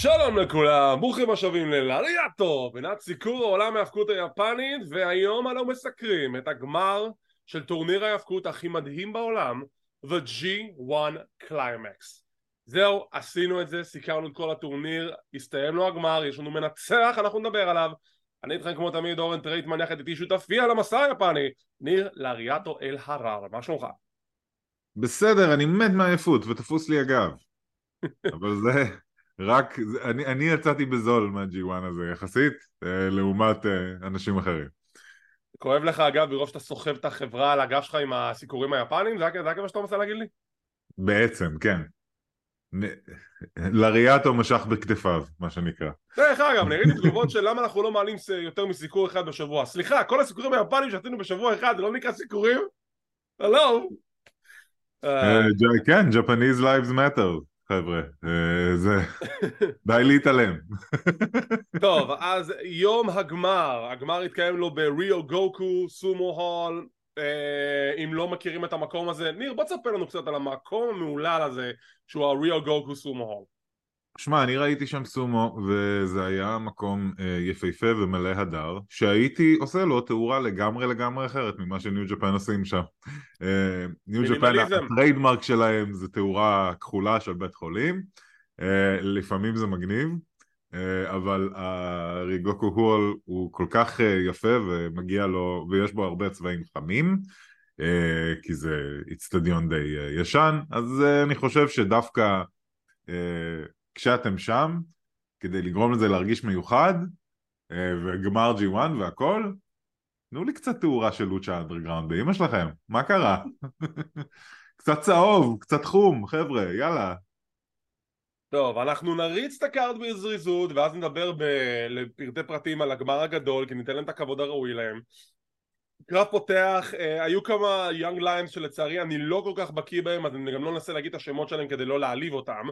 שלום לכולם, ברוכים השבים ללריאטו, פינת סיקור העולם ההאבקות היפנית, והיום אנו מסקרים את הגמר של טורניר ההאבקות הכי מדהים בעולם, The G1 Climax. זהו, עשינו את זה, סיקרנו את כל הטורניר, הסתיים לו הגמר, יש לנו מנצח, אנחנו נדבר עליו. אני איתכם כמו תמיד אורן טרייטמן יחד איתי שותפי על המסע היפני, ניר לריאטו אל הרר, מה שלומך? בסדר, אני מת מעייפות ותפוס לי הגב. אבל זה רק, אני, אני יצאתי בזול מה-G1 הזה יחסית, אה, לעומת אה, אנשים אחרים. כואב לך אגב מרוב שאתה סוחב את החברה על הגב שלך עם הסיקורים היפנים? זה רק מה שאתה רוצה להגיד לי? בעצם, כן. לריאטו משך בכתפיו, מה שנקרא. דרך אגב, אני ראיתי תגובות של למה אנחנו לא מעלים יותר מסיקור אחד בשבוע. סליחה, כל הסיקורים היפנים שעשינו בשבוע אחד זה לא נקרא סיקורים? הלו? אה, כן, Japanese Lives Matter. חבר'ה, אה, זה... די להתעלם. טוב, אז יום הגמר, הגמר התקיים לו בריו גוקו, סומו הול, אה, אם לא מכירים את המקום הזה, ניר בוא תספר לנו קצת על המקום המהולל הזה שהוא הריו גוקו סומו הול. שמע, אני ראיתי שם סומו, וזה היה מקום אה, יפהפה ומלא הדר, שהייתי עושה לו תאורה לגמרי לגמרי אחרת ממה שניו ג'פן עושים שם. אה, ניו ג'פן, הטריידמרק שלהם זה תאורה כחולה של בית חולים, אה, לפעמים זה מגניב, אה, אבל הריגוקו הול הוא כל כך אה, יפה ומגיע לו, ויש בו הרבה צבעים חמים, אה, כי זה איצטדיון די אה, ישן, אז אה, אני חושב שדווקא כשאתם שם, כדי לגרום לזה להרגיש מיוחד, אה, וגמר G1 והכל, תנו לי קצת תאורה של Lucha Underground באמא שלכם, מה קרה? קצת צהוב, קצת חום, חבר'ה, יאללה. טוב, אנחנו נריץ את ה card בזריזות ואז נדבר ב- לפרטי פרטים על הגמר הגדול כי ניתן להם את הכבוד הראוי להם קרב פותח, אה, היו כמה young lions שלצערי אני לא כל כך בקיא בהם אז אני גם לא אנסה להגיד את השמות שלהם כדי לא להעליב אותם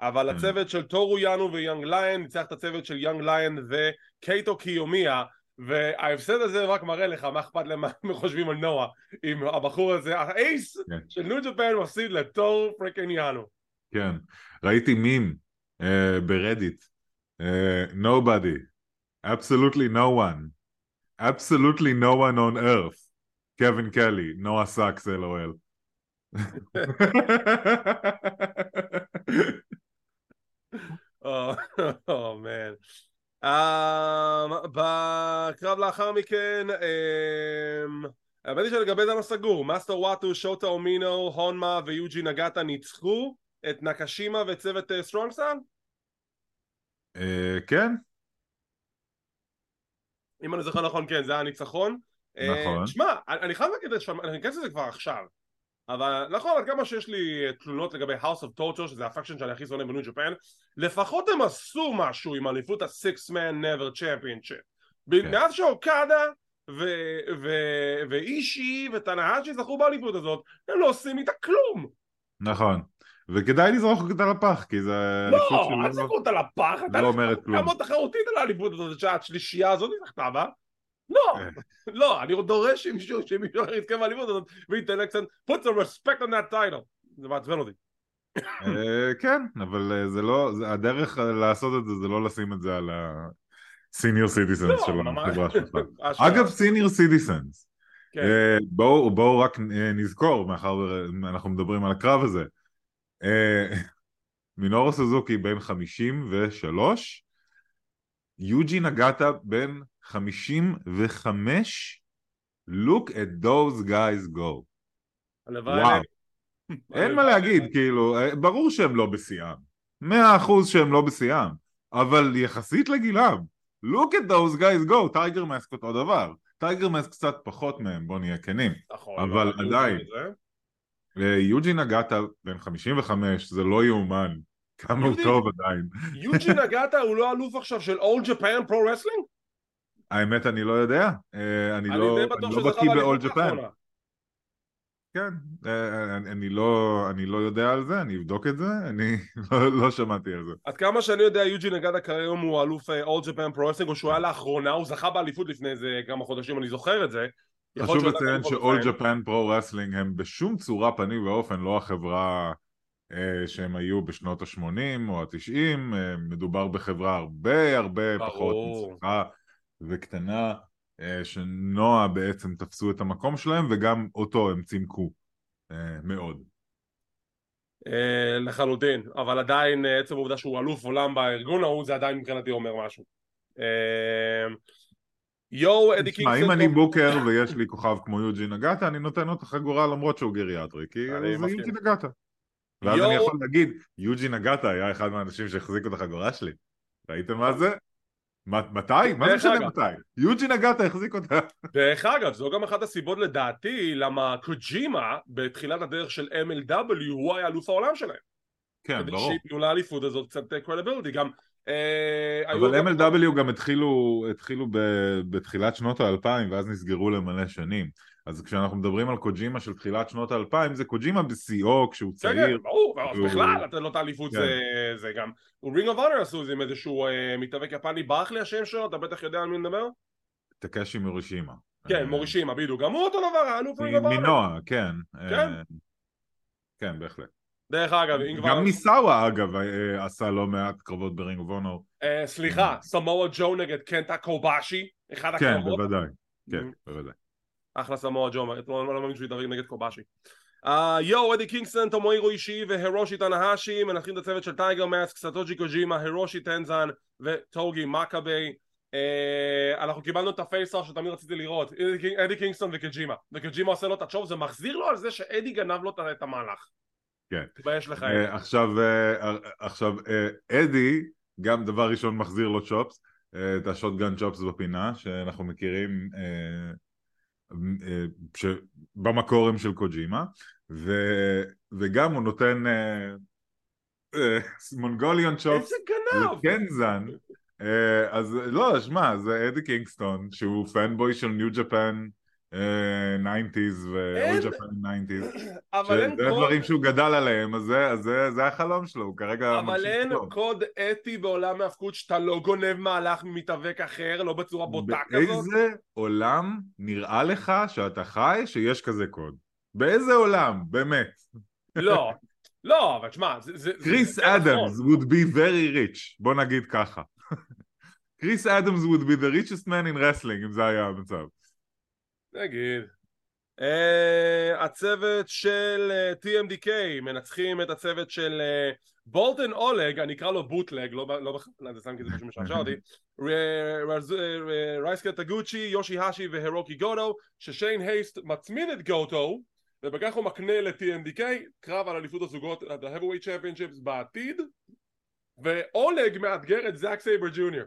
אבל mm. הצוות של טורו יאנו ו young lion ניצח את הצוות של young lion וקייטו קיומיה וההפסד הזה רק מראה לך מה אכפת להם מה הם חושבים על נועה עם הבחור הזה, האייס כן. של ניו ג'פן מפסיד לטור פריקן יאנו כן, ראיתי מים uh, ברדיט uh, nobody, absolutely no one absolutely no one on earth. Kevin Kelly, Noah sucks, LOL. man. Um, בקרב לאחר מכן, um, האמת היא שלגבי זה לא סגור, מאסטר וואטו, שוטה אומינו, הונמה ויוג'י נגטה ניצחו את נקשימה וצוות Strong Style? אה, כן, אם אני זוכר נכון כן זה היה ניצחון נכון. שמע אני חייב להגיד אני אכנס לזה כבר עכשיו. אבל נכון עד כמה שיש לי תלונות לגבי House of Torture שזה ה faction שאני הכי שונא ב New Japan לפחות הם עשו משהו עם אליפות ה-Six Man Never Championship. כן. מאז שאוקדה ואישי וטנאהג'י זכו באליפות הזאת הם לא עושים איתה כלום. נכון וכדאי לזרוק אותה לפח, כי זה לא, של... לא, אל תזרקו אותה לפח, אתה לא אומרת כלום. אתה תחרותית על האליפות הזאת שהשלישייה הזאת זכתה בה. לא, אה. לא, אני דורש שמישהו אחר יזכה באליפות הזאת וייתן לה קצת put some respect on that title. זה מעצבן אותי. אה, כן, אבל אה, זה לא, הדרך לעשות את זה זה לא לשים את זה על ה-senior citizens של החברה שלך. אגב, senior citizens. כן. בואו רק נזכור, מאחר ואנחנו מדברים על הקרב הזה. אה, מינורו סוזוקי בן 53, יוג'י נגטה בן 55, look at those guys go. וואו. אין מה להגיד, כאילו, אה, ברור שהם לא בשיאם. מאה אחוז שהם לא בשיאם. אבל יחסית לגילם, look at those guys go, טייגר מסק אותו דבר. טייגר מסק קצת פחות מהם, בוא נהיה כנים. נכון. אבל לא, עדיין. יוג'י נגטה בן 55 זה לא יאומן כמה הוא טוב עדיין יוג'י נגטה הוא לא אלוף עכשיו של אול ג'פן פרו רסלינג? האמת אני לא יודע אה, אני לא, לא בקיא ג'פן כן, אה, אני לא, אני לא יודע על זה, אני אבדוק את זה, אני לא, לא שמעתי על זה. עד כמה שאני יודע, יוג'י נגטה כיום הוא אלוף אול ג'פן פרו רסלינג, או שהוא היה לאחרונה, הוא זכה באליפות לפני איזה כמה חודשים, אני זוכר את זה. חשוב לציין ש-all Japan Pro Wrestling הם בשום צורה פנים ואופן לא החברה אה, שהם היו בשנות ה-80 או ה-90, מדובר בחברה הרבה הרבה ברור. פחות מצליחה וקטנה, שנועה בעצם תפסו את המקום שלהם וגם אותו הם צימקו מאוד. לחלוטין, אבל עדיין עצם העובדה שהוא אלוף עולם בארגון ההוא זה עדיין מבחינתי אומר משהו. יואו אדי קינגסון... אם אני בוקר ויש לי כוכב כמו יוג'י נגטה אני נותן לו את החגורה למרות שהוא גריאטרי כי זה יוג'י נגטה ואז אני יכול להגיד יוג'י נגטה היה אחד מהאנשים שהחזיקו את החגורה שלי ראיתם מה זה? מתי? מה זה משנה מתי? יוג'י נגטה החזיק אותה. דרך אגב, זו גם אחת הסיבות לדעתי למה קוג'ימה בתחילת הדרך של MLW הוא היה אלוף העולם שלהם. כן, ברור. כדי שייתנו לאליפות הזאת קצת קרדיביליטי, גם אה, אבל MLW גם התחילו, התחילו בתחילת שנות האלפיים ואז נסגרו למלא שנים. אז כשאנחנו מדברים על קוג'ימה של תחילת שנות האלפיים זה קוג'ימה בשיאו כשהוא צעיר כן, כן, ברור, בכלל, אתה לא את האליפות זה גם רינג אוף אונר עשו את זה עם איזשהו אה, מתאבק יפני, ברח לי השם שלו, אתה בטח יודע על מי נדבר? טקשי מורישימה. כן, אה, מורישימה, בדיוק, גם הוא אותו דבר, האלוף רינג אוף אונר מנועה, כן כן? כן, בהחלט דרך אגב, אם כבר... גם מיסאווה אגב אה, עשה לא מעט קרבות ברינג אוף אונר. אה, סליחה, סמואל ג'ו נגד קנטה קובאשי, אחד כן, הקרבות. כן, בוודאי, כן, בוודאי. אחלה סמואל ג'ו, לא מאמין שהוא ידבר נגד קובאשי. יואו, אדי קינגסטון, תומואירו אישי והירושי טנהשי מנתחים את הצוות של טייגר מאסק, סטושי קוג'ימה, הירושי טנזן וטוגי מקאבי אנחנו קיבלנו את ה face-off שתמיד רציתי לראות, אדי קינגסטון וקוג'ימה וקוג'ימה עושה לו את ה chop, זה מחזיר לו על זה שאדי גנב לו את המהלך כן. תתבייש לך. Uh, עכשיו, uh, עכשיו uh, אדי, גם דבר ראשון מחזיר לו צ'ופס, את השוטגן צ'ופס בפינה, שאנחנו מכירים uh, uh, ש... במקור הם של קוג'ימה, ו... וגם הוא נותן מונגוליון צ'ופס לקנזן. Uh, אז לא, שמע, זה אדי קינגסטון, שהוא פנבוי של ניו ג'פן 90's ו-all Japan 90's שזה דברים שהוא גדל עליהם אז זה החלום שלו הוא כרגע אבל אין קוד אתי בעולם ההפקות שאתה לא גונב מהלך ממתאבק אחר לא בצורה בוטה כזאת? באיזה עולם נראה לך שאתה חי שיש כזה קוד? באיזה עולם? באמת. לא. לא אבל שמע קריס אדמס would be very rich בוא נגיד ככה. קריס אדמס would be the richest man in wrestling אם זה היה המצב נגיד. Uh, הצוות של uh, אה, TMDK מנצחים את הצוות של uh, בולטין אולג, אני אקרא לו בוטלג, לא בכלל, זה סתם כי זה פשוט משעשע אותי, ריוסקה טגוצ'י, יושי האשי והרוקי גוטו, ששיין הייסט מצמיד את גוטו, ובכך הוא מקנה ל-TMDK קרב על אליפות הזוגות, ה-Heavyweight Championships בעתיד, ואולג מאתגר את זאק סייבר ג'וניור.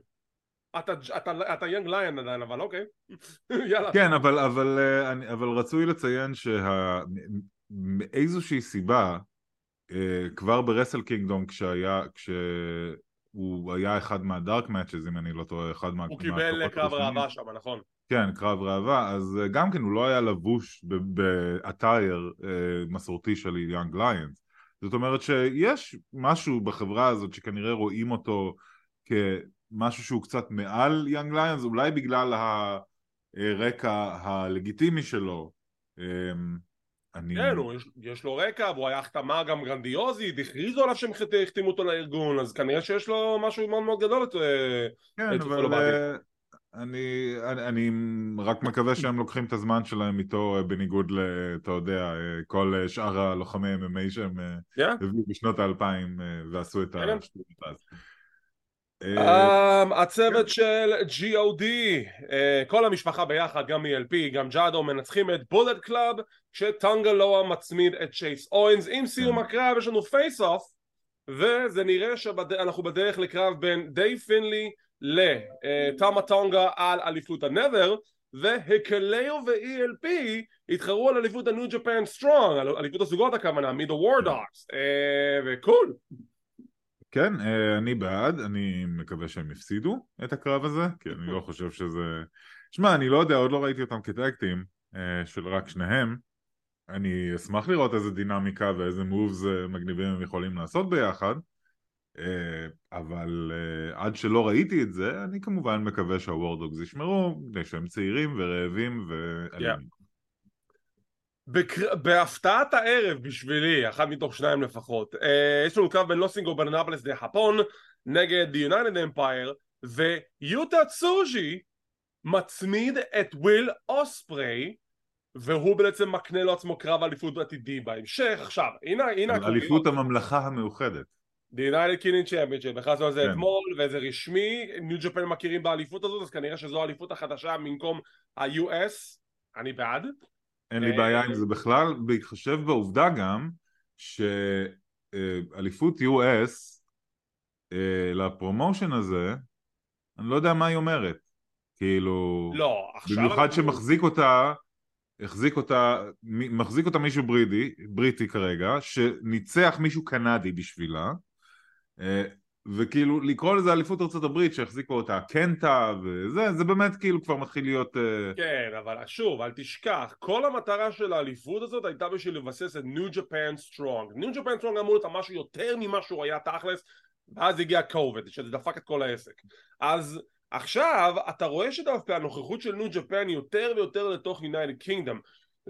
אתה, אתה, אתה young lion עדיין, אבל אוקיי, יאללה. כן, אבל, אבל, אה, אבל רצוי לציין שמאיזושהי סיבה, אה, כבר ברסל קינגדום כשהיה, כשהוא היה אחד מהדארק מאצ'ז, אם אני לא טועה, אחד מה... הוא קיבל קרב ראווה שם, נכון. כן, קרב ראווה, אז אה, גם כן הוא לא היה לבוש באטייר מסורתי של יונג ליינס. זאת אומרת שיש משהו בחברה הזאת שכנראה רואים אותו כ... משהו שהוא קצת מעל יאנג ליונס, אולי בגלל הרקע הלגיטימי שלו. אמ, אני... כן, הוא, יש, יש לו רקע, והוא היה החתמה גם גרנדיוזית, הכריזו עליו שהם החתימו אותו לארגון, אז כנראה שיש לו משהו מאוד מאוד גדול. כן, את אבל uh, אני, אני, אני רק מקווה שהם לוקחים את הזמן שלהם איתו בניגוד ל... אתה יודע, כל שאר הלוחמי MMA שהם yeah. הביאו בשנות האלפיים ועשו את כן. השטות הזאת. Um, הצוות של G.O.D, uh, כל המשפחה ביחד, גם ELP, גם ג'אדו, מנצחים את בולט קלאב, כשטנגלואה מצמיד את צ'ייס אוינס. עם סיום כן. הקרב יש לנו face-off, וזה נראה שאנחנו בדרך לקרב בין דייויד פינלי לטאמה טונגה על אליפות הנבר, והיקוליאו ו-ELP התחרו על אליפות הניו ג'פן סטרונג, אליפות הזוגות הכוונה, מידו וורדוקס, וקול. כן, אה, אני בעד, אני מקווה שהם יפסידו את הקרב הזה, כי אני לא חושב שזה... שמע, אני לא יודע, עוד לא ראיתי אותם כ tag team אה, של רק שניהם. אני אשמח לראות איזה דינמיקה ואיזה moves אה, מגניבים הם יכולים לעשות ביחד, אבל עד שלא ראיתי את זה, אני כמובן מקווה שהוורדוגס ישמרו, שהם צעירים ורעבים ואלימים. Yeah. בקר... בהפתעת הערב בשבילי, אחד מתוך שניים לפחות, אה, יש לנו קרב בין לוס אינגוברנבלס דה חפון נגד The United Empire ויוטה צוז'י מצמיד את וויל אוספריי והוא בעצם מקנה לעצמו קרב אליפות עתידי בהמשך. עכשיו הנה הנה אליפות הממלכה המאוחדת. The United Kingdom Championship, הכרזנו על זה כן. אתמול וזה רשמי, ניו ג'פן מכירים באליפות הזאת אז כנראה שזו האליפות החדשה במקום ה-US, אני בעד. אין לי בעיה עם זה בכלל, בהתחשב בעובדה גם שאליפות US אה, לפרומושן הזה, אני לא יודע מה היא אומרת. כאילו... לא, עכשיו... במיוחד שמחזיק אותה, החזיק אותה, מחזיק אותה מישהו בריטי, בריטי כרגע, שניצח מישהו קנדי בשבילה, אה, וכאילו לקרוא לזה אליפות הברית שהחזיקו אותה קנטה וזה, זה באמת כאילו כבר מתחיל להיות... אה, כן, אבל שוב, אל תשכח, כל המטרה של האליפות הזאת הייתה בשביל לבסס את ניו ג'פן סטרונג. ניו ג'פן סטרונג אמור להיות משהו יותר ממה שהוא היה תכלס, ואז הגיע קוביד, שזה דפק את כל העסק. אז עכשיו, אתה רואה שדווקא הנוכחות של ניו ג'פן היא יותר ויותר לתוך United Kingdom.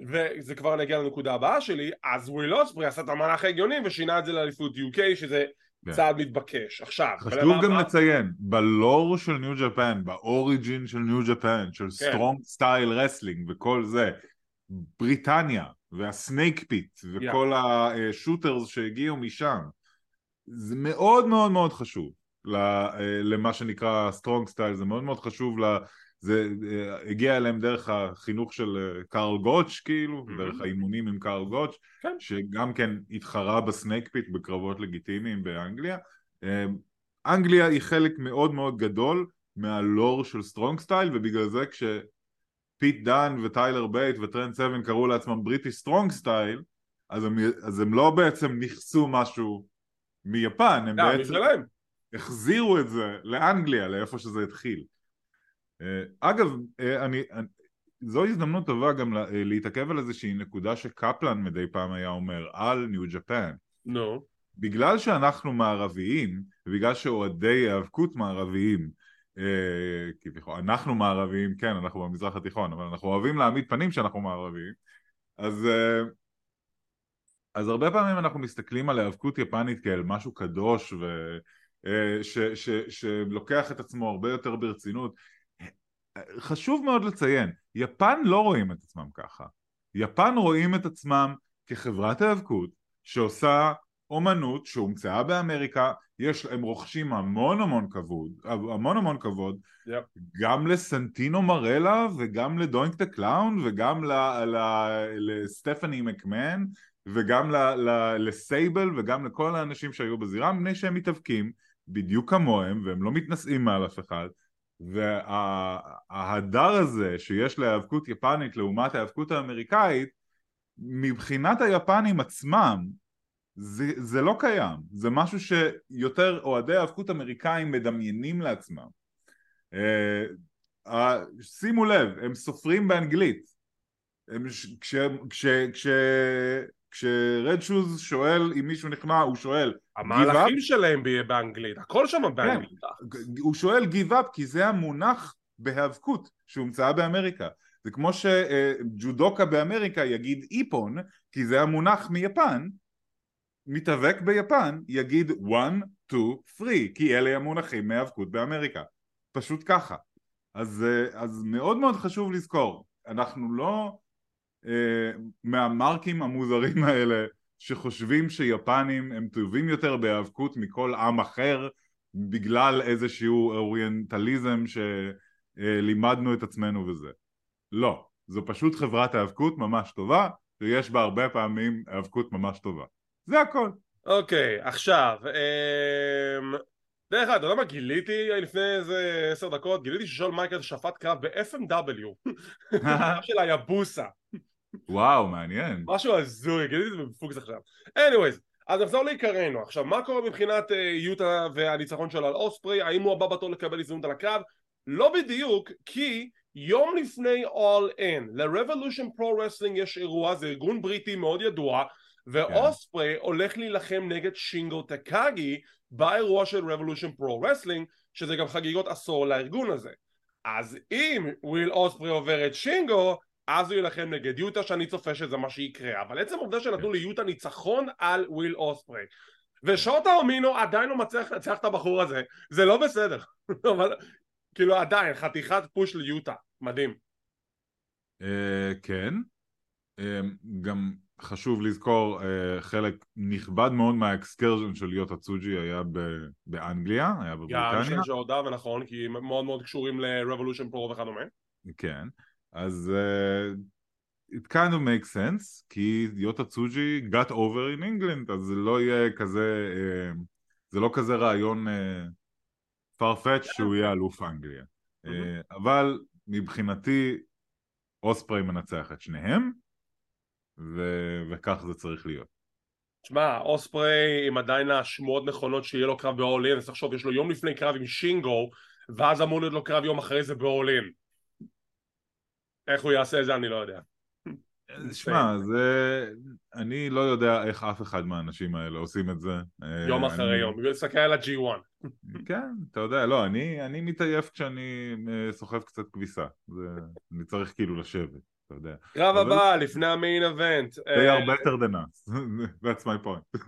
וזה כבר נגיע לנקודה הבאה שלי, אז וויל אוספרי עשה את המהלך ההגיוני ושינה את זה לאליפות UK, שזה. צעד מתבקש. עכשיו, חשוב גם לציין, בלור של ניו ג'פן, ב origin של ניו ג'פן, של strong style wrestling וכל זה, בריטניה והסנייק פיט וכל ה shooters שהגיעו משם, זה מאוד מאוד מאוד חשוב אה, למה שנקרא strong style, זה מאוד מאוד חשוב, ל- זה אה, הגיע אליהם דרך החינוך של אה, קארל גוטש כאילו, Mhm. דרך האימונים עם קארל גוטש, כן. שגם כן התחרה בסנייק פיט בקרבות לגיטימיים באנגליה. אה, אנגליה היא חלק מאוד מאוד גדול מהלור של strong style ובגלל זה כשפיט דאן וטיילר בייט וטרנד סבן קראו לעצמם בריטיש סטרונג סטייל אז הם, אז הם לא בעצם נכסו משהו מיפן, הם בעצם. החזירו את זה לאנגליה, לאיפה שזה התחיל. אה, אגב, אה, אני, זו הזדמנות טובה גם אה, להתעכב על איזושהי נקודה שקפלן מדי פעם היה אומר על ניו ג'פן. נו. בגלל שאנחנו מערביים, ובגלל שאוהדי היאבקות מערביים, אה, כביכול, אנחנו מערביים, כן, אנחנו במזרח התיכון, אבל אנחנו אוהבים להעמיד פנים שאנחנו מערביים, אז, אה, אז הרבה פעמים אנחנו מסתכלים על היאבקות יפנית כאל משהו קדוש ו, אה, ש, ש, שלוקח את עצמו הרבה יותר ברצינות. חשוב מאוד לציין, יפן לא רואים את עצמם ככה. יפן רואים את עצמם כחברת היאבקות שעושה אומנות שהומצאה באמריקה, יש, הם רוכשים המון המון כבוד, המון המון כבוד, Yep. גם לסנטינו מארלה וגם לדוינק דה קלאון וגם ל- ל- לסטפני מקמן וגם ל- ל- לסייבל וגם לכל האנשים שהיו בזירה, מפני שהם מתאבקים בדיוק כמוהם והם לא מתנשאים מעל אף אחד וההדר הזה שיש להיאבקות יפנית לעומת ההיאבקות האמריקאית מבחינת היפנים עצמם זה, זה לא קיים, זה משהו שיותר אוהדי האבקות אמריקאים מדמיינים לעצמם. Uh, שימו לב, הם סופרים באנגלית. הם, כש, כש, כש, כשרד שוז שואל אם מישהו נכנע, הוא שואל המהלכים שלהם ביה באנגלית, הכל שם באנגלית. הוא שואל up כי זה המונח בהיאבקות שהומצאה באמריקה. זה כמו שג'ודוקה באמריקה יגיד איפון, כי זה המונח מיפן, מתאבק ביפן יגיד one, two, three, כי אלה המונחים מהיאבקות באמריקה. פשוט ככה. אז, אז מאוד מאוד חשוב לזכור, אנחנו לא אה, מהמרקים המוזרים האלה שחושבים שיפנים הם טובים יותר בהיאבקות מכל עם אחר בגלל איזשהו אוריינטליזם שלימדנו את עצמנו וזה. לא, זו פשוט חברת היאבקות ממש טובה ויש בה הרבה פעמים היאבקות ממש טובה. זה הכל. אוקיי, עכשיו, אמ, דרך אגב, אתה יודע מה גיליתי לפני איזה עשר דקות? גיליתי ששול מייקל שפט קרב ב-FMW של היבוסה וואו, מעניין. משהו הזוי, גיליתי את זה בפוקס עכשיו anyways, אז נחזור לעיקרנו עכשיו, מה קורה מבחינת אה, יוטה והניצחון שלו על אוספרי? האם הוא הבא בתור לקבל הזדמנות על הקרב? לא בדיוק, כי יום לפני All In, ל-Revolution Pro Wrestling יש אירוע, זה ארגון בריטי מאוד ידוע ואוספרי הולך להילחם נגד שינגו טקאגי באירוע של Revolution Pro Wrestling שזה גם חגיגות עשור לארגון הזה אז אם וויל אוספרי עובר את שינגו אז הוא יילחם נגד יוטה שאני צופה שזה מה שיקרה. אבל עצם העובדה שנתנו ליוטה ניצחון על וויל אוספרי. ושוטה אומינו עדיין לא מצליח לנצח את הבחור הזה. זה לא בסדר. אבל כאילו עדיין חתיכת פוש ליוטה. מדהים. אה, כן. אה, גם חשוב לזכור אה, חלק נכבד מאוד מהאקסקרז'ן של יוטה צוג'י היה באנגליה היה בבריטניה. של ג'ורדה ונכון כי הם מאוד מאוד קשורים ל-Revolution Pro וכדומה. כן אז it kind of makes sense, כי יוטה צוג'י got over in England, אז זה לא יהיה כזה, uh, זה לא כזה רעיון uh, farfetch שהוא יהיה אלוף אנגליה. Uh, אבל מבחינתי אוספרי מנצח את שניהם, ו- וכך זה צריך להיות. תשמע, אוספרי עם עדיין השמועות נכונות שיהיה לו קרב ב-all in, אז תחשוב, יש לו יום לפני קרב עם שינגו, ואז אמור להיות לו קרב יום אחרי זה ב-all in. איך הוא יעשה את זה אני לא יודע. שמע, זה... אני לא יודע איך אף אחד מהאנשים האלה עושים את זה. יום אה, אחרי יום, תסתכל על ה-G1. כן, אתה יודע, לא, אני, אני מתעייף כשאני אה, סוחב קצת כביסה. זה... אני צריך כאילו לשבת, אתה יודע. קרב הבא, לפני המיין אבנט. They are better than us, that's my point.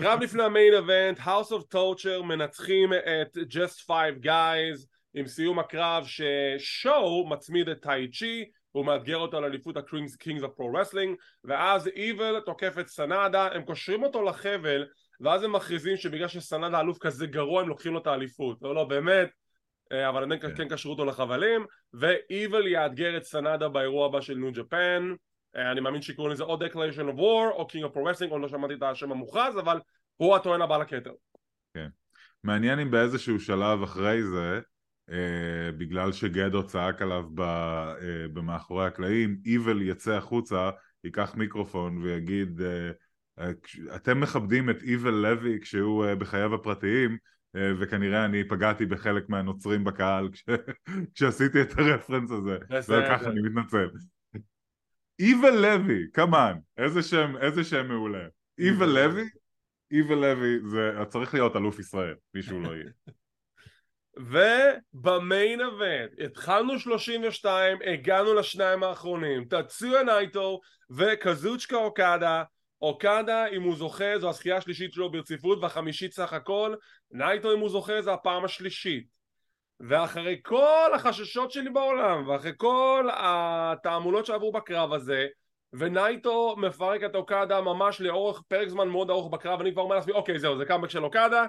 קרב לפני המיין אבנט, House of Torture מנצחים את Just Five Guys עם סיום הקרב ששואו מצמיד את טאי צ'י הוא מאתגר אותו על אליפות ה-Kings of Pro Wrestling ואז איבל תוקף את סנאדה הם קושרים אותו לחבל ואז הם מכריזים שבגלל שסנאדה אלוף כזה גרוע הם לוקחים לו את האליפות. לא לא באמת אה, אבל עדיין כן. כן קשרו אותו לחבלים ואיבל יאתגר את סנאדה באירוע הבא של New Japan. אה, אני מאמין שיקראו לזה או Declaration of War או King of Pro Wrestling עוד לא שמעתי את השם המוכרז אבל הוא הטוען הבא לכתר. כן. מעניין אם באיזשהו שלב אחרי זה בגלל שגדו צעק עליו ב, uh, במאחורי הקלעים, איבל יצא החוצה, ייקח מיקרופון ויגיד uh, uh, אתם מכבדים את איבל לוי כשהוא uh, בחייו הפרטיים uh, וכנראה אני פגעתי בחלק מהנוצרים בקהל כש, כשעשיתי את הרפרנס הזה, ועל כך אני מתנצל. איבל לוי, כמובן, איזה שם, איזה שם מעולה. איבל לוי, איבל לוי זה צריך להיות אלוף ישראל, מישהו לא יהיה. וב main event התחלנו 32 הגענו לשניים האחרונים. טצויה נייטו וקזוצ'יקה אוקדה אוקדה אם הוא זוכה זו הזכייה השלישית שלו ברציפות והחמישית סך הכל. נייטו אם הוא זוכה זו הפעם השלישית. ואחרי כל החששות שלי בעולם ואחרי כל התעמולות שעברו בקרב הזה ונייטו מפרק את אוקדה ממש לאורך פרק זמן מאוד ארוך בקרב אני כבר אומר לעצמי אוקיי זהו זה קאמבק של אוקדה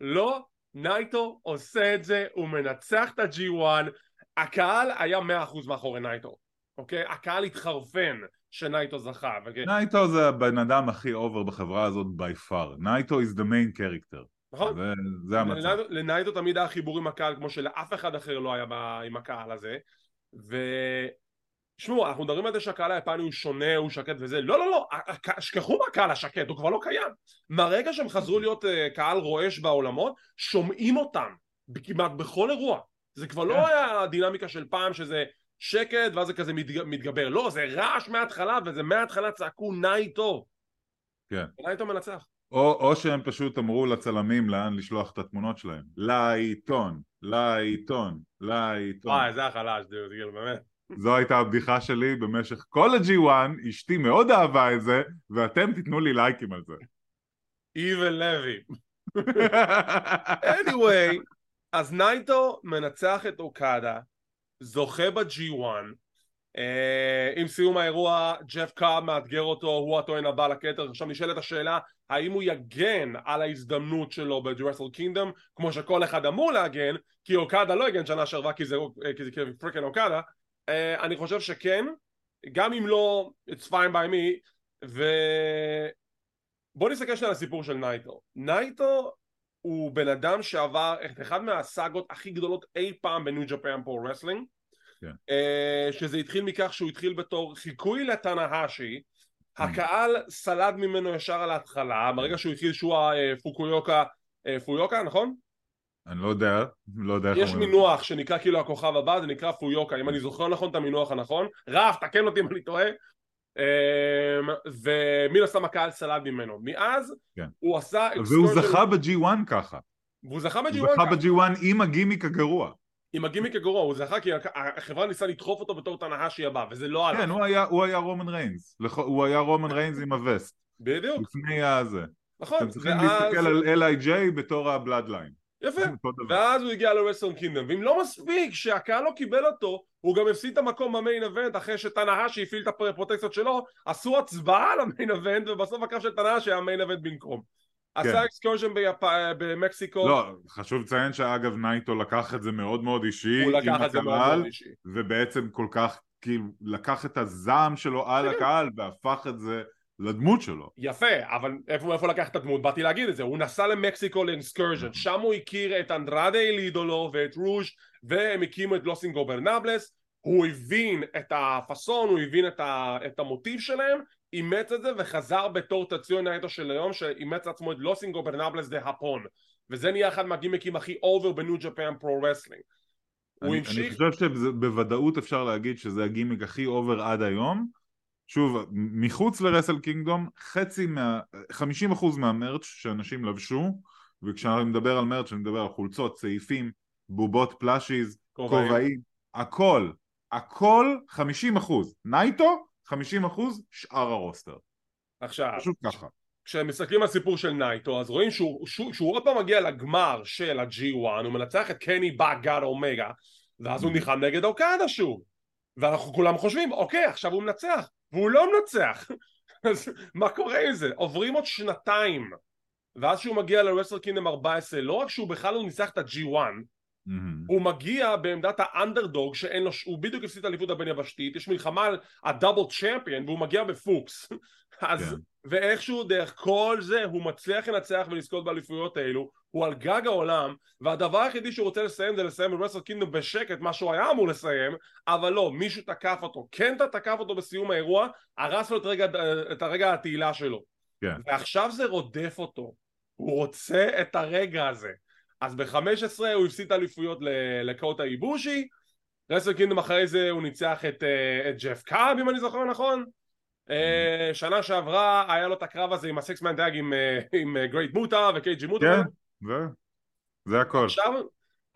לא נייטו עושה את זה, הוא מנצח את ה-G1, הקהל היה 100% מאחורי נייטו, אוקיי? הקהל התחרפן שנייטו זכה. ו... נייטו זה הבן אדם הכי over בחברה הזאת by far. נייטו is the main character. נכון. זה, זה המצב. לנייטו, לנייטו תמיד היה חיבור עם הקהל כמו שלאף אחד אחר לא היה עם הקהל הזה. ו... שמעו, אנחנו מדברים על זה שהקהל היפני הוא שונה, הוא שקט וזה, לא לא לא, שכחו מהקהל השקט, הוא כבר לא קיים. מהרגע שהם חזרו להיות uh, קהל רועש בעולמות, שומעים אותם כמעט בכל אירוע. זה כבר לא כן. היה הדינמיקה של פעם שזה שקט ואז זה כזה מתגבר, לא, זה רעש מההתחלה וזה מההתחלה צעקו נייטו. כן. נייטו מנצח. או, או שהם פשוט אמרו לצלמים לאן לשלוח את התמונות שלהם. לעיתון, לעיתון, לעיתון. וואי, זה החלש, כאילו, באמת. זו הייתה הבדיחה שלי במשך כל ה-G1, אשתי מאוד אהבה את זה, ואתם תיתנו לי לייקים על זה. איבל לוי. anyway, אז נייטו מנצח את אוקדה, זוכה ב-G1, Uh, עם סיום האירוע ג'ף קאב מאתגר אותו, הוא הטוען הבא לכתר, עכשיו נשאלת השאלה האם הוא יגן על ההזדמנות שלו ב Wrestle Kingdom כמו שכל אחד אמור להגן כי אוקדה לא יגן שנה שעברה כי זה, כי זה freaking אוקדה Uh, אני חושב שכן, גם אם לא, it's fine by me, ו... בוא נסתכל שנייה על הסיפור של נייטו. נייטו הוא בן אדם שעבר את אחד מהסאגות הכי גדולות אי פעם ב New Japan Pro Wrestling, שזה התחיל מכך שהוא התחיל בתור חיקוי לטנהשי, mm. הקהל סלד ממנו ישר על ההתחלה, ברגע שהוא התחיל שהוא הפוקויוקה, אה, פויוקה, נכון? אני לא יודע, לא יודע יש מינוח שנקרא כאילו הכוכב הבא, זה נקרא פויוקה, אם אני זוכר נכון את המינוח הנכון, רף, תקן אותי אם אני טועה, אמ, ומן הסתם הקהל סלד ממנו. מאז כן. הוא עשה... והוא זכה ב-G1 ככה. והוא זכה ב-G1 ככה. הוא זכה ב-G1 עם הגימיק הגרוע. עם הגימיק הגרוע, הוא זכה כי החברה ניסה לדחוף אותו בתור תנאשי הבא, וזה לא הלך. כן, הוא היה, הוא היה רומן ריינס, הוא היה רומן ריינס עם הווסט. בדיוק. לפני הזה. נכון. אתם צריכים להסתכל על L.I.J בתור ה Bloodline. יפה, ואז הוא הגיע ל Wrestle Kingdom, ואם לא מספיק שהקהל לא קיבל אותו, הוא גם הפסיד את המקום ב main event אחרי שתנאשי הפעיל את הפרוטקציות שלו, עשו הצבעה על ה main event, ובסוף הקרב של תנאשי היה main event במקום. עשה כן. excursion במקסיקו. לא, חשוב לציין שאגב נייטו לקח את זה מאוד מאוד אישי. הוא לקח את זה מאוד מאוד אישי. ובעצם כל כך, כאילו, לקח את הזעם שלו על. הקהל והפך את זה לדמות שלו. יפה, אבל איפה, איפה לקח את הדמות? באתי להגיד את זה. הוא נסע למקסיקו ל excursion, שם הוא הכיר את אנדרדה אל אידולו ואת רוש והם הקימו את Los Ingobernables. הוא הבין את הפאסון, הוא הבין את, ה, את המוטיב שלהם, אימץ את זה וחזר בתור תציון נייטו של היום שאימץ לעצמו את Los Ingobernables de Japón וזה נהיה אחד מהגימיקים הכי over ב New Japan Pro Wrestling אני חושב שבוודאות אפשר להגיד שזה הגימיק הכי over עד היום שוב, מחוץ ל Wrestle Kingdom, חצי מה... 50% מה merch שאנשים לבשו, וכשאני מדבר על merch אני מדבר על חולצות, צעיפים, בובות plushies, כובעים, הכל, הכל 50%. נייטו, 50% שאר ה roster. עכשיו, פשוט ככה. כשמסתכלים על סיפור של נייטו אז רואים שהוא, שהוא, שהוא עוד פעם מגיע לגמר של ה-G1 הוא מנצח את קני באגאד אומגה ואז הוא mm-hmm. נלחם נגד אוקדה שוב ואנחנו כולם חושבים אוקיי עכשיו הוא מנצח והוא לא מנצח אז מה קורה עם זה? עוברים עוד שנתיים ואז שהוא מגיע לרסל קינדם 14 לא רק שהוא בכלל לא ניצח את ה-G1 Mm-hmm. הוא מגיע בעמדת האנדרדוג שאין לו, הוא בדיוק הפסיד את האליפות הבין יבשתית, יש מלחמה על הדאבל צ'מפיון והוא מגיע בפוקס אז, yeah. כן. ואיכשהו דרך כל זה הוא מצליח לנצח ולזכות באליפויות האלו הוא על גג העולם והדבר היחידי שהוא רוצה לסיים זה לסיים ב Wrestle Kingdom בשקט מה שהוא היה אמור לסיים אבל לא מישהו תקף אותו. קנטה תקף אותו בסיום האירוע הרס לו את רגע, את הרגע התהילה שלו. כן. ועכשיו זה רודף אותו. הוא רוצה את הרגע הזה. אז ב-15 הוא הפסיד את האליפויות לקוטה איבושי. Wrestle Kingdom אחרי זה הוא ניצח את, אה, את ג'ף קאב אם אני זוכר נכון. אה, שנה שעברה היה לו את הקרב הזה עם הסקס מן דאג עם, אה, עם גרייט מוטה וקייג'י מוטה כן, זה, זה הכל עכשיו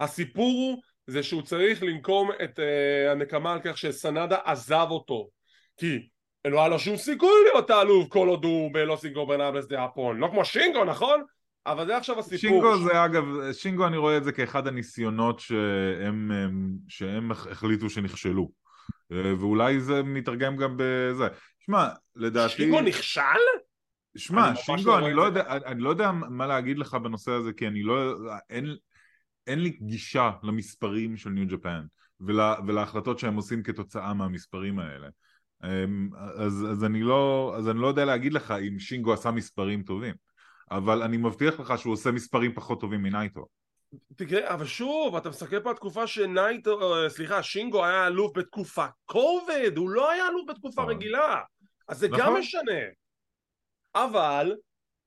הסיפור הוא זה שהוא צריך לנקום את uh, הנקמה על כך שסנדה עזב אותו כי לא היה לו שום סיכוי להיות האלוף כל עוד הוא בלוסינגו ברנבלס דה אפון לא כמו שינגו נכון? אבל זה עכשיו הסיפור. שינגו זה אגב, שינגו אני רואה את זה כאחד הניסיונות שהם, שהם החליטו שנכשלו. אה, ואולי זה מתרגם גם בזה. שמע, לדעתי... שינגו נכשל? שמע, שינגו, לא אני לא, יודע, אני לא יודע מה להגיד לך בנושא הזה, כי אני לא... אין, אין לי גישה למספרים של ניו ג'פן ולה, ולהחלטות שהם עושים כתוצאה מהמספרים האלה. אמ, אז, אז, אני לא, אז אני לא יודע להגיד לך אם שינגו עשה מספרים טובים. אבל אני מבטיח לך שהוא עושה מספרים פחות טובים מנייטו. תראה, אבל שוב, אתה מסתכל פה על תקופה שנייטו, אה, סליחה, שינגו היה אלוף בתקופה קובד, הוא לא היה אלוף בתקופה נכון. רגילה. אז זה נכון. גם משנה. אבל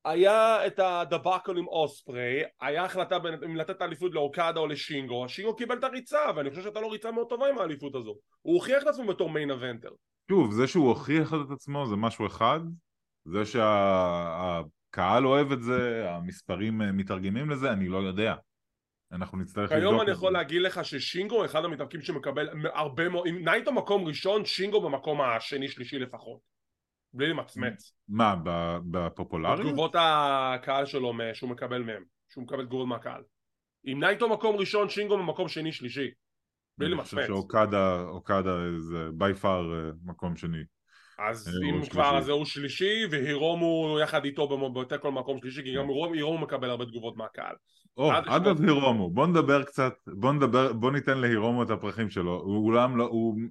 היה את הדבקל עם אוספרי, היה החלטה בין, אם לתת את האליפות לאוקדה או לשינגו, שינגו קיבל את הריצה, ואני חושב שהייתה לו ריצה מאוד טובה עם האליפות הזו. הוא הוכיח את עצמו בתור main eventer. שוב, זה שהוא הוכיח את עצמו זה משהו אחד, זה שה... הקהל אוהב את זה, המספרים אה, מתרגמים לזה, אני לא יודע. אנחנו נצטרך לבדוק את זה. היום אני יכול להגיד לך ששינגו אחד המתאבקים שמקבל הרבה מאוד, אם נייטו מקום ראשון, שינגו במקום השני שלישי לפחות. בלי למצמץ. מה, בפופולריות? בתגובות הקהל שלו שהוא מקבל מהם, שהוא מקבל תגובות מהקהל. אם נייטו מקום ראשון, שינגו במקום שני שלישי. בלי למצמץ. אני חושב שאוקדה זה בי פאר אה, מקום שני. אז אה, אם כבר אז הוא שלישי והירומו יחד איתו בתיקו מקום שלישי כי גם הירומו מקבל הרבה תגובות מהקהל. או, אגב הירומו, בוא נדבר קצת, בוא נדבר, בוא ניתן להירומו את הפרחים שלו, הוא, לא,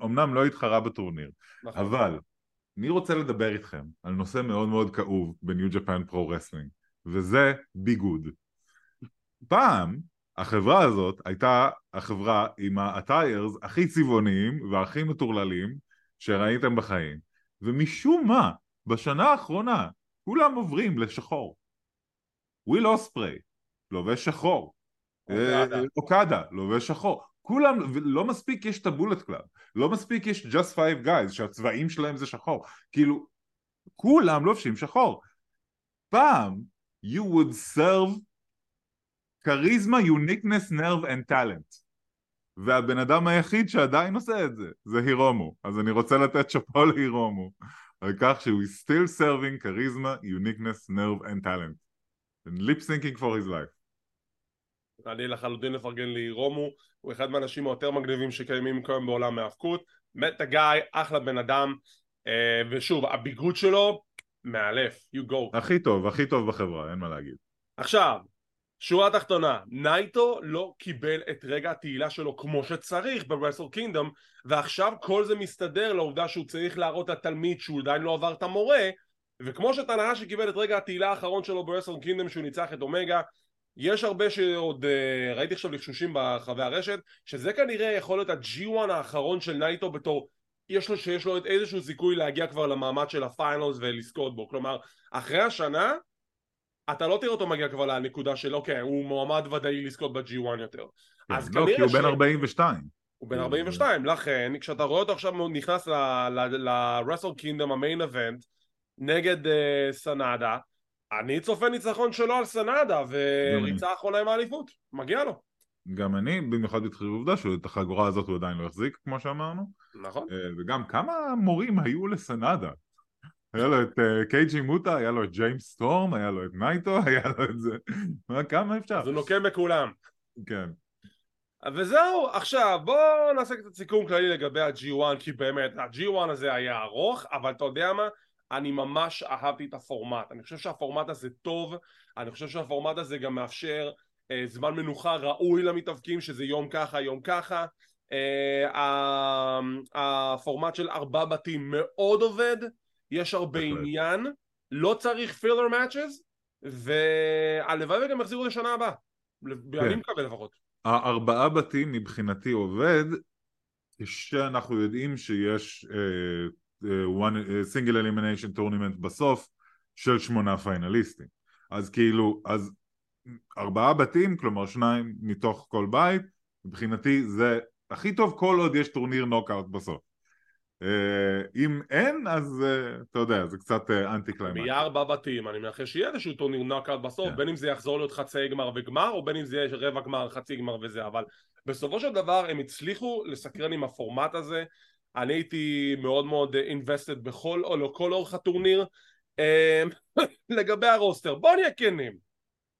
אמנם לא התחרה בטורניר, נכון. אבל אני רוצה לדבר איתכם על נושא מאוד מאוד כאוב ב New Japan Pro Wrestling, וזה ביגוד. פעם החברה הזאת הייתה החברה עם ה attires הכי צבעוניים והכי מטורללים שראיתם בחיים. ומשום מה, בשנה האחרונה, כולם עוברים לשחור. וויל אוספרי, לובש שחור. אוקדה, אה, לובש שחור. כולם, לא מספיק יש את ה Bullet Club, לא מספיק יש just five guys שהצבעים שלהם זה שחור, כאילו, כולם לובשים שחור. פעם, you would serve charisma, uniqueness, nerve and talent. והבן אדם היחיד שעדיין עושה את זה, זה הירומו. אז אני רוצה לתת שאפו להירומו, על כך שהוא still serving charisma, uniqueness, nerve and talent. and lip syncing for his life. אני לחלוטין לפרגן להירומו, הוא אחד מהאנשים היותר מגניבים שקיימים כיום בעולם ההאבקות. מת הגיא, אחלה בן אדם, אה, ושוב, הביגוד שלו, מאלף, you go. הכי טוב, הכי טוב בחברה, אין מה להגיד. עכשיו, שורה תחתונה, נייטו לא קיבל את רגע התהילה שלו כמו שצריך ב Wrestle Kingdom ועכשיו כל זה מסתדר לעובדה שהוא צריך להראות לתלמיד שהוא עדיין לא עבר את המורה וכמו שטנהאשי קיבל את רגע התהילה האחרון שלו ב Wrestle Kingdom שהוא ניצח את אומגה יש הרבה שעוד אה, ראיתי עכשיו לחשושים ברחבי הרשת שזה כנראה יכול להיות ה-G1 האחרון של נייטו בתור יש לו שיש לו איזשהו סיכוי להגיע כבר למעמד של ה finals ולזכות בו. כלומר אחרי השנה אתה לא תראה אותו מגיע כבר לנקודה של אוקיי הוא מועמד ודאי לזכות ב-G1 יותר. כן, אז לא, כי הוא ש... בן 42 הוא בן 42 לכן כשאתה רואה אותו עכשיו נכנס ל-Wrestle Kingdom ה main event נגד אה, סנאדה אני צופה ניצחון שלו על סנאדה וריצה אחרונה עם האליפות מגיע לו גם אני, במיוחד בתחיל עובדה שאת החגורה הזאת הוא עדיין לא החזיק כמו שאמרנו נכון אה, וגם כמה מורים היו לסנאדה היה לו את אה, קייג'י מוטה, היה לו את ג'יימס סטורם, היה לו את נייטו, היה לו את זה. כמה אפשר? אז הוא נוקם בכולם. כן. וזהו, עכשיו בואו נעשה קצת סיכום כללי לגבי ה-G1 כי באמת ה-G1 הזה היה ארוך אבל אתה יודע מה? אני ממש אהבתי את הפורמט אני חושב שהפורמט הזה טוב אני חושב שהפורמט הזה גם מאפשר אה, זמן מנוחה ראוי למתאבקים שזה יום ככה יום ככה אה, הפורמט של ארבע בתים מאוד עובד יש הרבה עניין, לא צריך פילר מאצ'ז, והלוואי וגם יחזירו לשנה הבאה, כן. אני מקווה לפחות. הארבעה בתים מבחינתי עובד, כשאנחנו יודעים שיש single elimination tournament בסוף של שמונה פיינליסטים. אז כאילו, אז ארבעה בתים, כלומר שניים מתוך כל בית, מבחינתי זה הכי טוב כל עוד יש טורניר נוקאוט בסוף. אה, אם אין אז אה, אתה יודע זה קצת anti climax. יהיה ארבע בתים אני מנחש שיהיה איזשהו טורניר נוקאוט בסוף כן. בין אם זה יחזור להיות חצי גמר וגמר או בין אם זה יהיה רבע גמר חצי גמר וזה אבל בסופו של דבר הם הצליחו לסקרן עם הפורמט הזה אני הייתי מאוד מאוד invested בכל או לא כל אורך הטורניר לגבי הרוסטר. בוא נהיה כנים.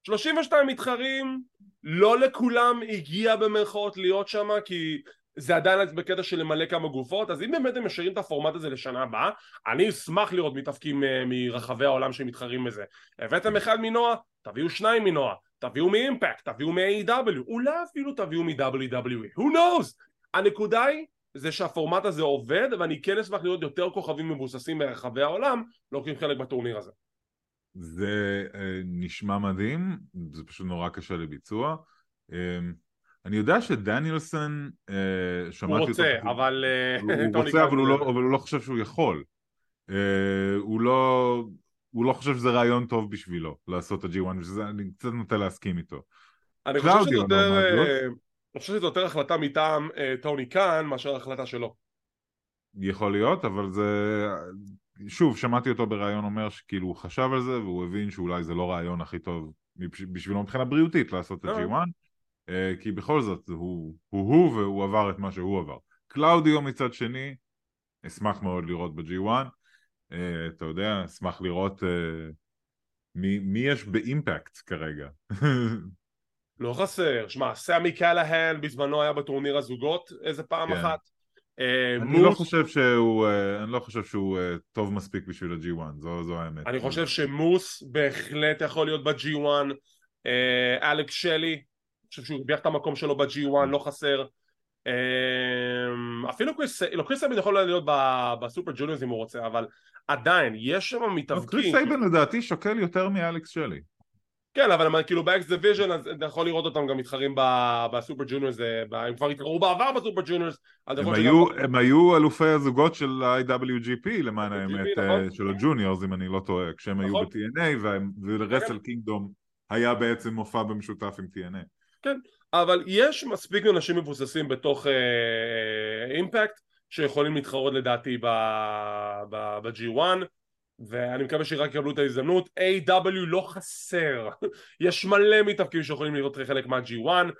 32 מתחרים לא לכולם הגיע במרכאות להיות שם כי זה עדיין בקטע של למלא כמה גופות. אז אם באמת הם משאירים את הפורמט הזה לשנה הבאה אני אשמח לראות מתאפקים אה, מרחבי העולם שמתחרים בזה. הבאתם אחד מנועה תביאו שניים מנועה. תביאו מאימפקט תביאו מ-AW אולי אפילו תביאו מ-WWE who knows? הנקודה היא זה שהפורמט הזה עובד ואני כן אשמח לראות יותר כוכבים מבוססים מרחבי העולם לוקחים חלק בטורניר הזה זה אה, נשמע מדהים זה פשוט נורא קשה לביצוע אה, אני יודע שדניאלסון, אה, שמעתי הוא רוצה, אותו, אבל... אה, הוא רוצה, אבל הוא, לא, אבל הוא לא חושב שהוא יכול. אה, הוא לא... הוא לא חושב שזה רעיון טוב בשבילו לעשות את ה-G1, וזה אני קצת נוטה להסכים איתו. אני חושב שזה יותר... אני חושב שזו יותר החלטה מטעם אה, טוני קאן מאשר החלטה שלו. יכול להיות, אבל זה... שוב, שמעתי אותו בריאיון אומר שכאילו הוא חשב על זה והוא הבין שאולי זה לא רעיון הכי טוב בשבילו מבחינה בריאותית לעשות את ה-G1 אה, כי בכל זאת הוא הוא, הוא והוא עבר את מה שהוא עבר. קלאודיו מצד שני, אשמח מאוד לראות ב-G1, אה, אתה יודע, אשמח לראות אה, מי, מי יש באימפקט כרגע. לא חסר, שמע, סמי קלהן בזמנו היה בטורניר הזוגות איזה פעם כן. אחת. אני מוס... לא חושב שהוא, אני לא חושב שהוא טוב מספיק בשביל ה-G1, זו, זו האמת. אני חושב שמוס בהחלט יכול להיות ב-G1, אלכס שלי חושב שהוא הרוויח את המקום שלו ב-G1, לא חסר. אפילו קריס, לא קריס סייבן יכול להיות ב Super Juniors אם הוא רוצה, אבל עדיין, יש שם מתאבקים. קריס סייבן לדעתי שוקל יותר מאלכס שלי. כן, אבל כאילו ב X Division אז אתה יכול לראות אותם גם מתחרים ב Super Juniors, אה, הם כבר התחרו בעבר ב Super Juniors. הם היו אלופי הזוגות של ה-IWGP למען האמת, אה, נכון. של ה juniors אם אני לא טועה, כשהם היו. ב-TNA Wrestle Kingdom היה בעצם מופע במשותף עם TNA. כן, אבל יש מספיק אנשים מבוססים בתוך Impact אה, שיכולים להתחרות לדעתי ב-G1 ואני מקווה שרק יקבלו את ההזדמנות. AEW. לא חסר. יש מלא מתאבקים שיכולים לקחת חלק מה-G1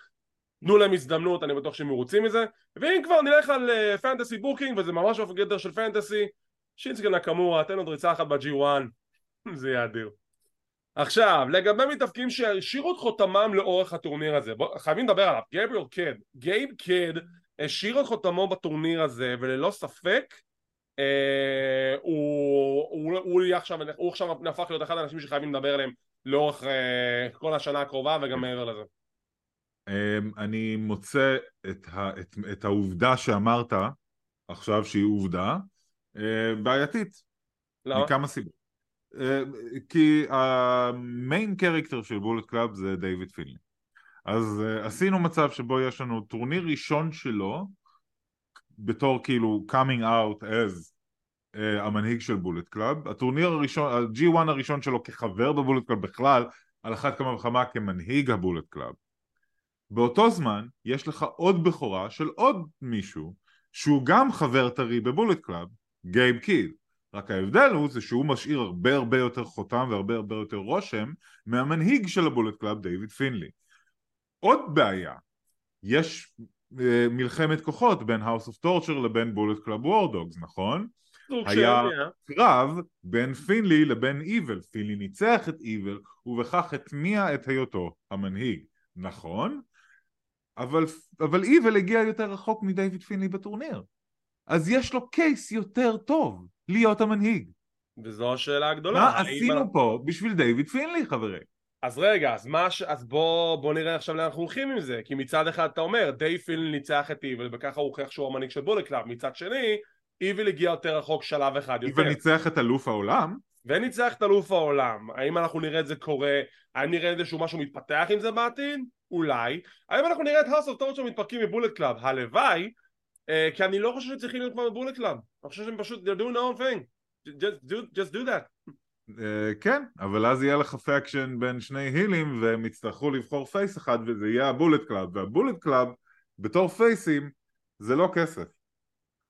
תנו להם הזדמנות, אני בטוח שהם מרוצים מזה. ואם כבר נלך על fantasy אה, booking וזה ממש בגדר של fantasy שינסקי נקמורה, תן עוד ריצה אחת ב-G1 זה יהיה אדיר. עכשיו, לגבי מתאבקים שהשאירו את חותמם לאורך הטורניר הזה בוא, חייבים לדבר עליו, גבריאל קד גייב קד השאיר את חותמו בטורניר הזה וללא ספק הוא, הוא, הוא, עכשיו, הוא עכשיו נהפך להיות אחד האנשים שחייבים לדבר עליהם לאורך אה, כל השנה הקרובה וגם מעבר לזה. אמ, אני מוצא את, ה, את, את העובדה שאמרת עכשיו שהיא עובדה אה, בעייתית. למה? מכמה סיבות. אה, כי ה main character של Bullet Club זה דיוויד פינלי אז עשינו מצב שבו יש לנו טורניר ראשון שלו בתור כאילו coming out as אה, המנהיג של Bullet Club הטורניר הראשון, ה-G1 הראשון שלו כחבר ב Bullet Club בכלל על אחת כמה וכמה כמנהיג ה Bullet Club. באותו זמן יש לך עוד בכורה של עוד מישהו שהוא גם חבר טרי ב Bullet Club, גייב קיד רק ההבדל הוא זה שהוא משאיר הרבה הרבה יותר חותם והרבה הרבה יותר רושם מהמנהיג של ה Bullet Club דיוויד פינלי עוד בעיה, יש מלחמת כוחות בין House of Torture לבין Bullet Club War Dogs, נכון? היה קרב בין פינלי לבין איבל, פינלי ניצח את איבל ובכך הטמיע את היותו המנהיג, נכון? אבל, אבל איבל הגיע יותר רחוק מדייוויד פינלי בטורניר אז יש לו case יותר טוב להיות המנהיג וזו השאלה הגדולה מה עשינו. פה בשביל דייוויד פינלי חברים? אז רגע, אז, מה ש... אז בוא, בוא נראה עכשיו לאן אנחנו הולכים עם זה. כי מצד אחד אתה אומר דיוויד פינלי ניצח את איבל וככה הוא הוכיח שהוא המנהיג של Bullet Club מצד שני איבל הגיע יותר רחוק שלב אחד יותר. איבל ניצח את אלוף העולם? וניצח את אלוף העולם. האם אנחנו נראה את זה קורה? האם נראה איזשהו משהו מתפתח עם זה בעתיד? אולי. האם אנחנו נראה את House of Torture מתפרקים מ Bullet Club? הלוואי. אה, כי אני לא חושב שצריכים להיות כמו ב Bullet Club. אני חושב שהם פשוט they're doing their own thing. Just do, just do that כן, אבל אז יהיה לך faction בין שני הילים והם יצטרכו לבחור face אחד וזה יהיה ה Bullet Club וה Bullet Club בתור פייסים זה לא כסף.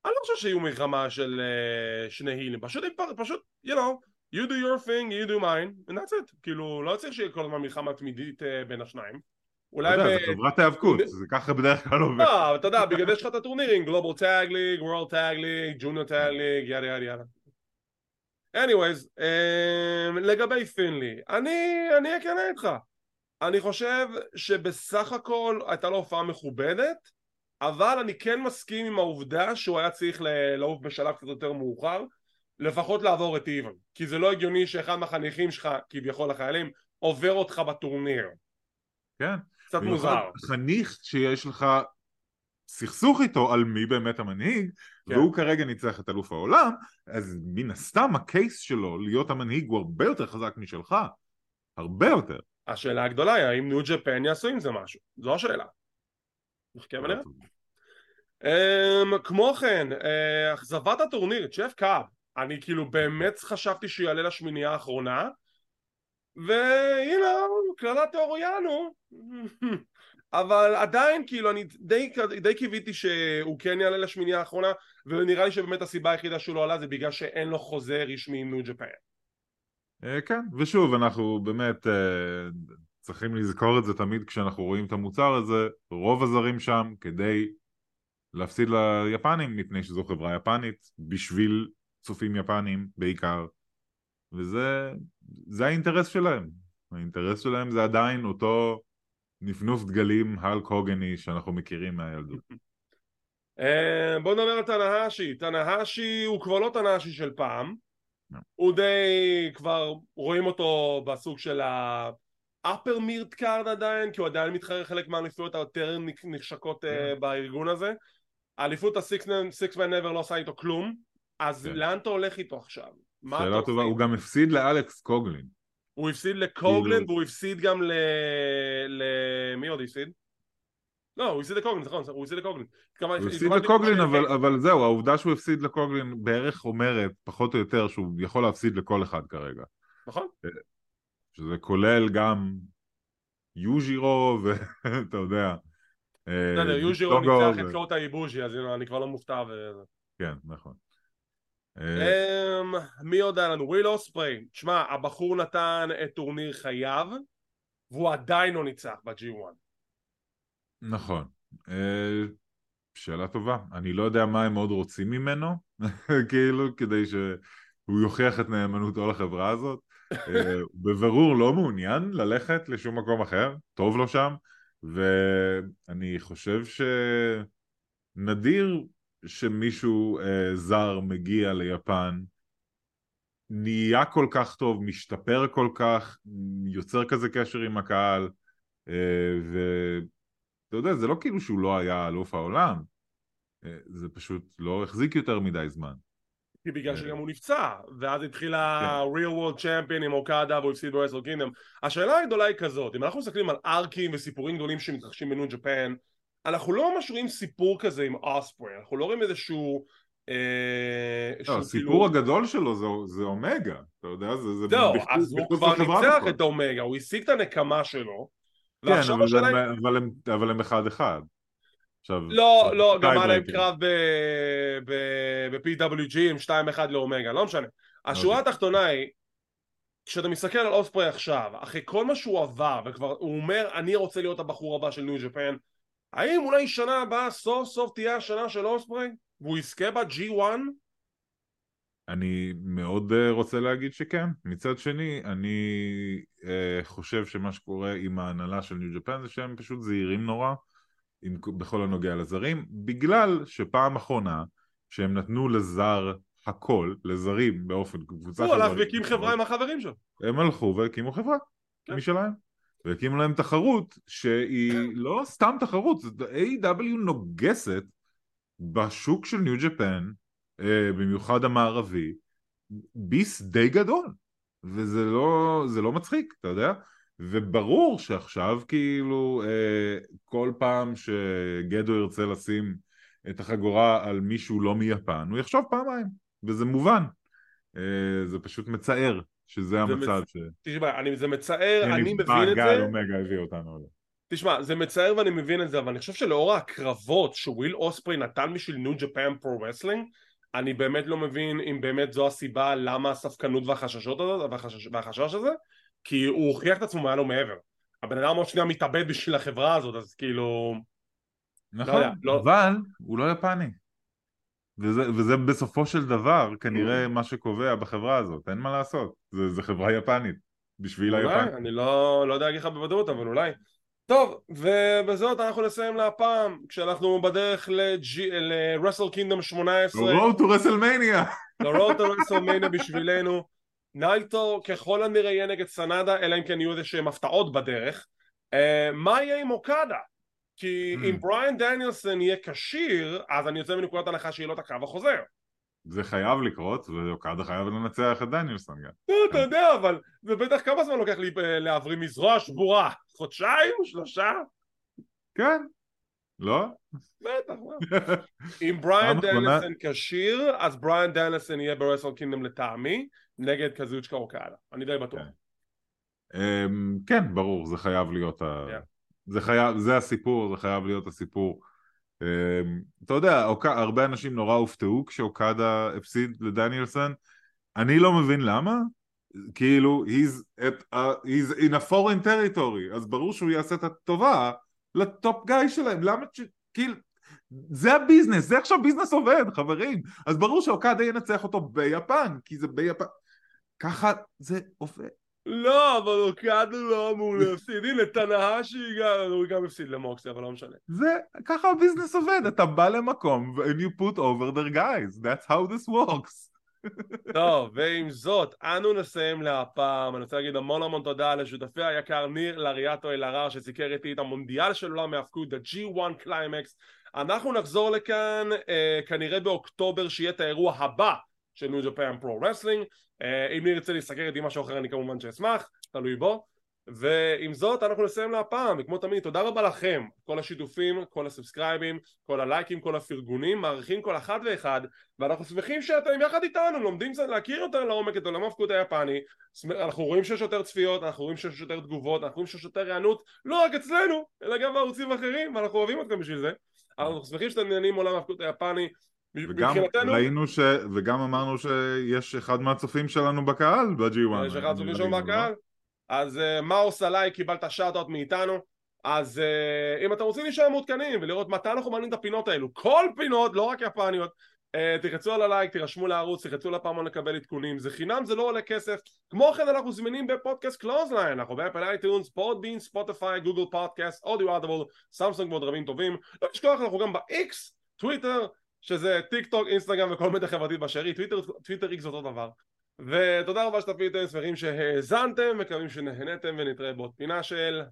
אני לא חושב שיהיו מלחמה של uh, שני הילים פשוט, פשוט, you know, you do your thing, you do mine and that's it. כאילו לא צריך שיהיה כל הזמן מלחמה תמידית uh, בין השניים. אולי ב... זה חברת היאבקות, זה ככה בדרך כלל עובד. לא, אתה יודע, בגלל זה יש לך את הטורנירים, Global Tag League, World Tag League, Junior Tag League, yada yada yada anyways, um, לגבי פינלי, אני, אני אכנה איתך. אני חושב שבסך הכל הייתה לו הופעה מכובדת, אבל אני כן מסכים עם העובדה שהוא היה צריך לעוף בשלב קצת יותר מאוחר, לפחות לעבור את איוון. כי זה לא הגיוני שאחד מהחניכים שלך, כביכול החיילים, עובר אותך בטורניר. כן. קצת מוזר. חניך שיש לך סכסוך איתו על מי באמת המנהיג, כן. והוא כרגע ניצח את אלוף העולם, אז מן הסתם הקייס שלו להיות המנהיג הוא הרבה יותר חזק משלך. הרבה יותר. השאלה הגדולה היא האם ניו ג'פן יעשו עם זה משהו. זו השאלה. נחכה ונראה. Um, כמו כן, uh, אכזבת הטורניר, צ'ף קאב, אני כאילו באמת חשבתי שהוא יעלה לשמינייה האחרונה והנה, קללת אוריאנו אבל עדיין כאילו אני די, די קיוויתי שהוא כן יעלה לשמינייה האחרונה ונראה לי שבאמת הסיבה היחידה שהוא לא עלה זה בגלל שאין לו חוזה רשמי עם ניו ג'פן. אה, כן, ושוב אנחנו באמת אה, צריכים לזכור את זה תמיד כשאנחנו רואים את המוצר הזה רוב הזרים שם כדי להפסיד ליפנים מפני שזו חברה יפנית בשביל צופים יפנים בעיקר. וזה האינטרס שלהם. האינטרס שלהם זה עדיין אותו נפנוף דגלים הלק הוגני שאנחנו מכירים מהילדות. אה, בוא נדבר על תנהשי, תנהשי הוא כבר לא תנהשי של פעם, הוא די כבר רואים אותו בסוג של ה-upper mirt card עדיין, כי הוא עדיין מתחרה חלק מהאליפויות היותר נחשקות אה, כן. בארגון הזה. האליפות ה-six man never לא עושה איתו כלום, אז כן. לאן אתה הולך איתו עכשיו? שאלה טובה, הוא גם הפסיד לאלכס קוגלין. הוא הפסיד לקוגלן כאילו- והוא הפסיד גם ל... ל... מי עוד הפסיד? לא, הוא הפסיד לקוגלין, נכון, הוא הפסיד לקוגלין. הוא הפסיד לקוגלין, אבל, אבל זהו, העובדה שהוא הפסיד לקוגלין בערך אומרת, פחות או יותר, שהוא יכול להפסיד לכל אחד כרגע. נכון. שזה כולל גם יוז'ירו, ואתה יודע. בסדר, יוז'ירו ניצח את קוטה איבושי, אז אני כבר לא מופתע. כן, נכון. אמ, מי עוד היה לנו? וויל אוספרי תשמע הבחור נתן את טורניר חייו והוא עדיין לא ניצח ב-G1 נכון. אה, שאלה טובה. אני לא יודע מה הם עוד רוצים ממנו, כאילו, כדי שהוא יוכיח את נאמנותו לחברה הזאת. אה, בבירור לא מעוניין ללכת לשום מקום אחר, טוב לו שם, ואני חושב שנדיר שמישהו אה, זר מגיע ליפן, נהיה כל כך טוב, משתפר כל כך, יוצר כזה קשר עם הקהל, אה, ואתה יודע, זה לא כאילו שהוא לא היה אלוף העולם, אה, זה פשוט לא החזיק יותר מדי זמן. כי בגלל שגם הוא נפצע, ואז התחיל ה-real world champion עם אוקדה והוא הפסיד קינדום. השאלה הגדולה היא כזאת, אם אנחנו מסתכלים על ארקים וסיפורים גדולים שמתרחשים בניו ג'פן, אנחנו לא ממש רואים סיפור כזה עם אוספרי, אנחנו לא רואים איזשהו... אה, לא, הסיפור הגדול שלו זה, זה אומגה, אתה יודע, זה... זה זהו, אז הוא כבר ניצח את אומגה, הוא השיג את הנקמה שלו. כן, אבל, השאלה... הם, אבל, הם, אבל הם אחד אחד. עכשיו... לא, לא, גם היה להם קרב ב-PWG עם 2-1 לאומגה, לא משנה. השורה אוקיי. התחתונה היא, כשאתה מסתכל על אוספרי עכשיו, אחרי כל מה שהוא עבר, וכבר הוא אומר, אני רוצה להיות הבחור הבא של ניו ג'פן, האם אולי שנה הבאה סוף סוף תהיה השנה של אוספרי? והוא יזכה ב-G1? אני מאוד uh, רוצה להגיד שכן. מצד שני, אני uh, חושב שמה שקורה עם ההנהלה של ניו ג'פן זה שהם פשוט זהירים נורא עם, בכל הנוגע לזרים, בגלל שפעם אחרונה שהם נתנו לזר הכל, לזרים באופן קבוצה הוא הלך והקים חברה עם החברים שלו. הם הלכו והקימו חברה כן. משלהם. והקימו להם תחרות שהיא לא סתם תחרות, A.W. נוגסת בשוק של ניו ג'פן, אה, במיוחד המערבי, ביס די גדול, וזה לא, לא מצחיק, אתה יודע? וברור שעכשיו כאילו אה, כל פעם שגדו ירצה לשים את החגורה על מישהו לא מיפן, הוא יחשוב פעמיים, וזה מובן. אה, זה פשוט מצער שזה המצב ש... תשמע, אני, זה מצער, אני מבין את זה. מעגל אומגה הביא אותנו לזה. תשמע, זה מצער ואני מבין את זה, אבל אני חושב שלאור הקרבות שוויל אוספרי נתן בשביל New Japan Pro Wrestling, אני באמת לא מבין אם באמת זו הסיבה למה הספקנות והחששות הזאת, והחשש, והחשש הזה, כי הוא הוכיח את עצמו מעל ומעבר. הבן אדם עוד שנייה מתאבד בשביל החברה הזאת, אז כאילו... נכון, לא יודע, לא... אבל הוא לא יפני. וזה, וזה בסופו של דבר כנראה mm. מה שקובע בחברה הזאת, אין מה לעשות, זה, זה חברה יפנית, בשביל היפן. אני לא, לא יודע להגיד לך בוודאות, אבל אולי. טוב, ובזאת אנחנו נסיים להפעם, כשאנחנו בדרך ל-Wrestle Kingdom 18. ל-Road to WrestleMania. ל-Road to WrestleMania בשבילנו. נייטו ככל הנראה יהיה נגד סנאדה, אלא אם כן יהיו איזה שהם הפתעות בדרך. Uh, מה יהיה עם אוקדה? כי mm. אם בריאן דניאלסון יהיה כשיר, אז אני יוצא מנקודת הנחה שיהיה לו את הקרב החוזר. זה חייב לקרות, ואוקדה חייב לנצח את דניאלסון גם. לא, אתה יודע, אבל זה בטח כמה זמן לוקח לי אה, להבריא מזרוע שבורה? חודשיים? שלושה? כן. לא? בטח, אם בריאן דניאלסון כשיר, אז בריאן דניאלסון יהיה ברסל קינדום לטעמי, נגד קזוצ'קה אוקדה. אני די בטוח. כן. אמ, כן, ברור, זה חייב להיות ה... זה חייב, זה הסיפור, זה חייב להיות הסיפור. אמ, אתה יודע, הרבה אנשים נורא הופתעו כשאוקדה הפסיד לדניאלסון. אני לא מבין למה, כאילו, he's, at a, he's in a foreign territory, אז ברור שהוא יעשה את הטובה ל top guy שלהם, למה ש... כאילו, זה הביזנס, זה עכשיו ביזנס עובד, חברים. אז ברור שאוקדה ינצח אותו ביפן, כי זה ביפן. ככה זה עובד. לא, אבל אוקדה לא אמור להפסיד. הנה, טנהאשי גם, הוא גם הפסיד למוקסי, אבל לא משנה. זה, ככה הביזנס עובד, אתה בא למקום and you put over their guys, that's how this works. טוב, ועם זאת, אנו נסיים להפעם. אני רוצה להגיד המון המון תודה לשותפי היקר ניר לריאטו אלהרר שסיקר איתי את המונדיאל של עולם ההיאבקות, ה- G1 Climax. אנחנו נחזור לכאן אה, כנראה באוקטובר שיהיה את האירוע הבא של New Japan Pro Wrestling אם ניר ירצה להסתכל איתי משהו אחר אני כמובן שאשמח, תלוי בו. ועם זאת אנחנו נסיים להפעם וכמו תמיד תודה רבה לכם. כל השיתופים, כל הסאבסקרייבים, כל הלייקים, כל הפרגונים, מעריכים כל אחד ואחד ואנחנו שמחים שאתם יחד איתנו לומדים קצת להכיר יותר לעומק את עולם ההפקות היפני. אנחנו רואים שיש יותר צפיות, אנחנו רואים שיש יותר תגובות, אנחנו רואים שיש יותר היענות לא רק אצלנו אלא גם בערוצים אחרים ואנחנו אוהבים אתכם בשביל זה. אנחנו שמחים שאתם נהנים מעולם ההפקות היפני וגם ראינו ש... וגם אמרנו שיש אחד מהצופים שלנו בקהל ב-G1 יש אחד מהצופים שלנו בקהל. אז uh, מאור סלאי קיבלת shout-out מאיתנו. אז uh, אם אתם רוצים להישאר מעודכנים ולראות מתי אנחנו מעלים את הפינות האלו, כל פינות, לא רק יפניות, uh, תלחצו על הלייק, תירשמו לערוץ, תלחצו לפעמון לקבל עדכונים, זה חינם, זה לא עולה כסף. כמו כן אנחנו זמינים בפודקאסט קלוזליין, אנחנו ב Apple iTunes, Podbean, Spotify, Google Podcast, אודיו אדבול, סמסונג ועוד רבים טובים. לא תשכח, אנחנו גם ב-X, טוויטר, שזה טיק טוק, אינסטגרם וכל מדיה חברתית אפשרית, טוויטר, טוויטר X זה אותו דבר. ותודה רבה שאתם שמחים שהאזנתם, מקווים שנהנתם ונתראה בעוד פינה של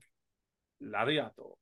לאריאטו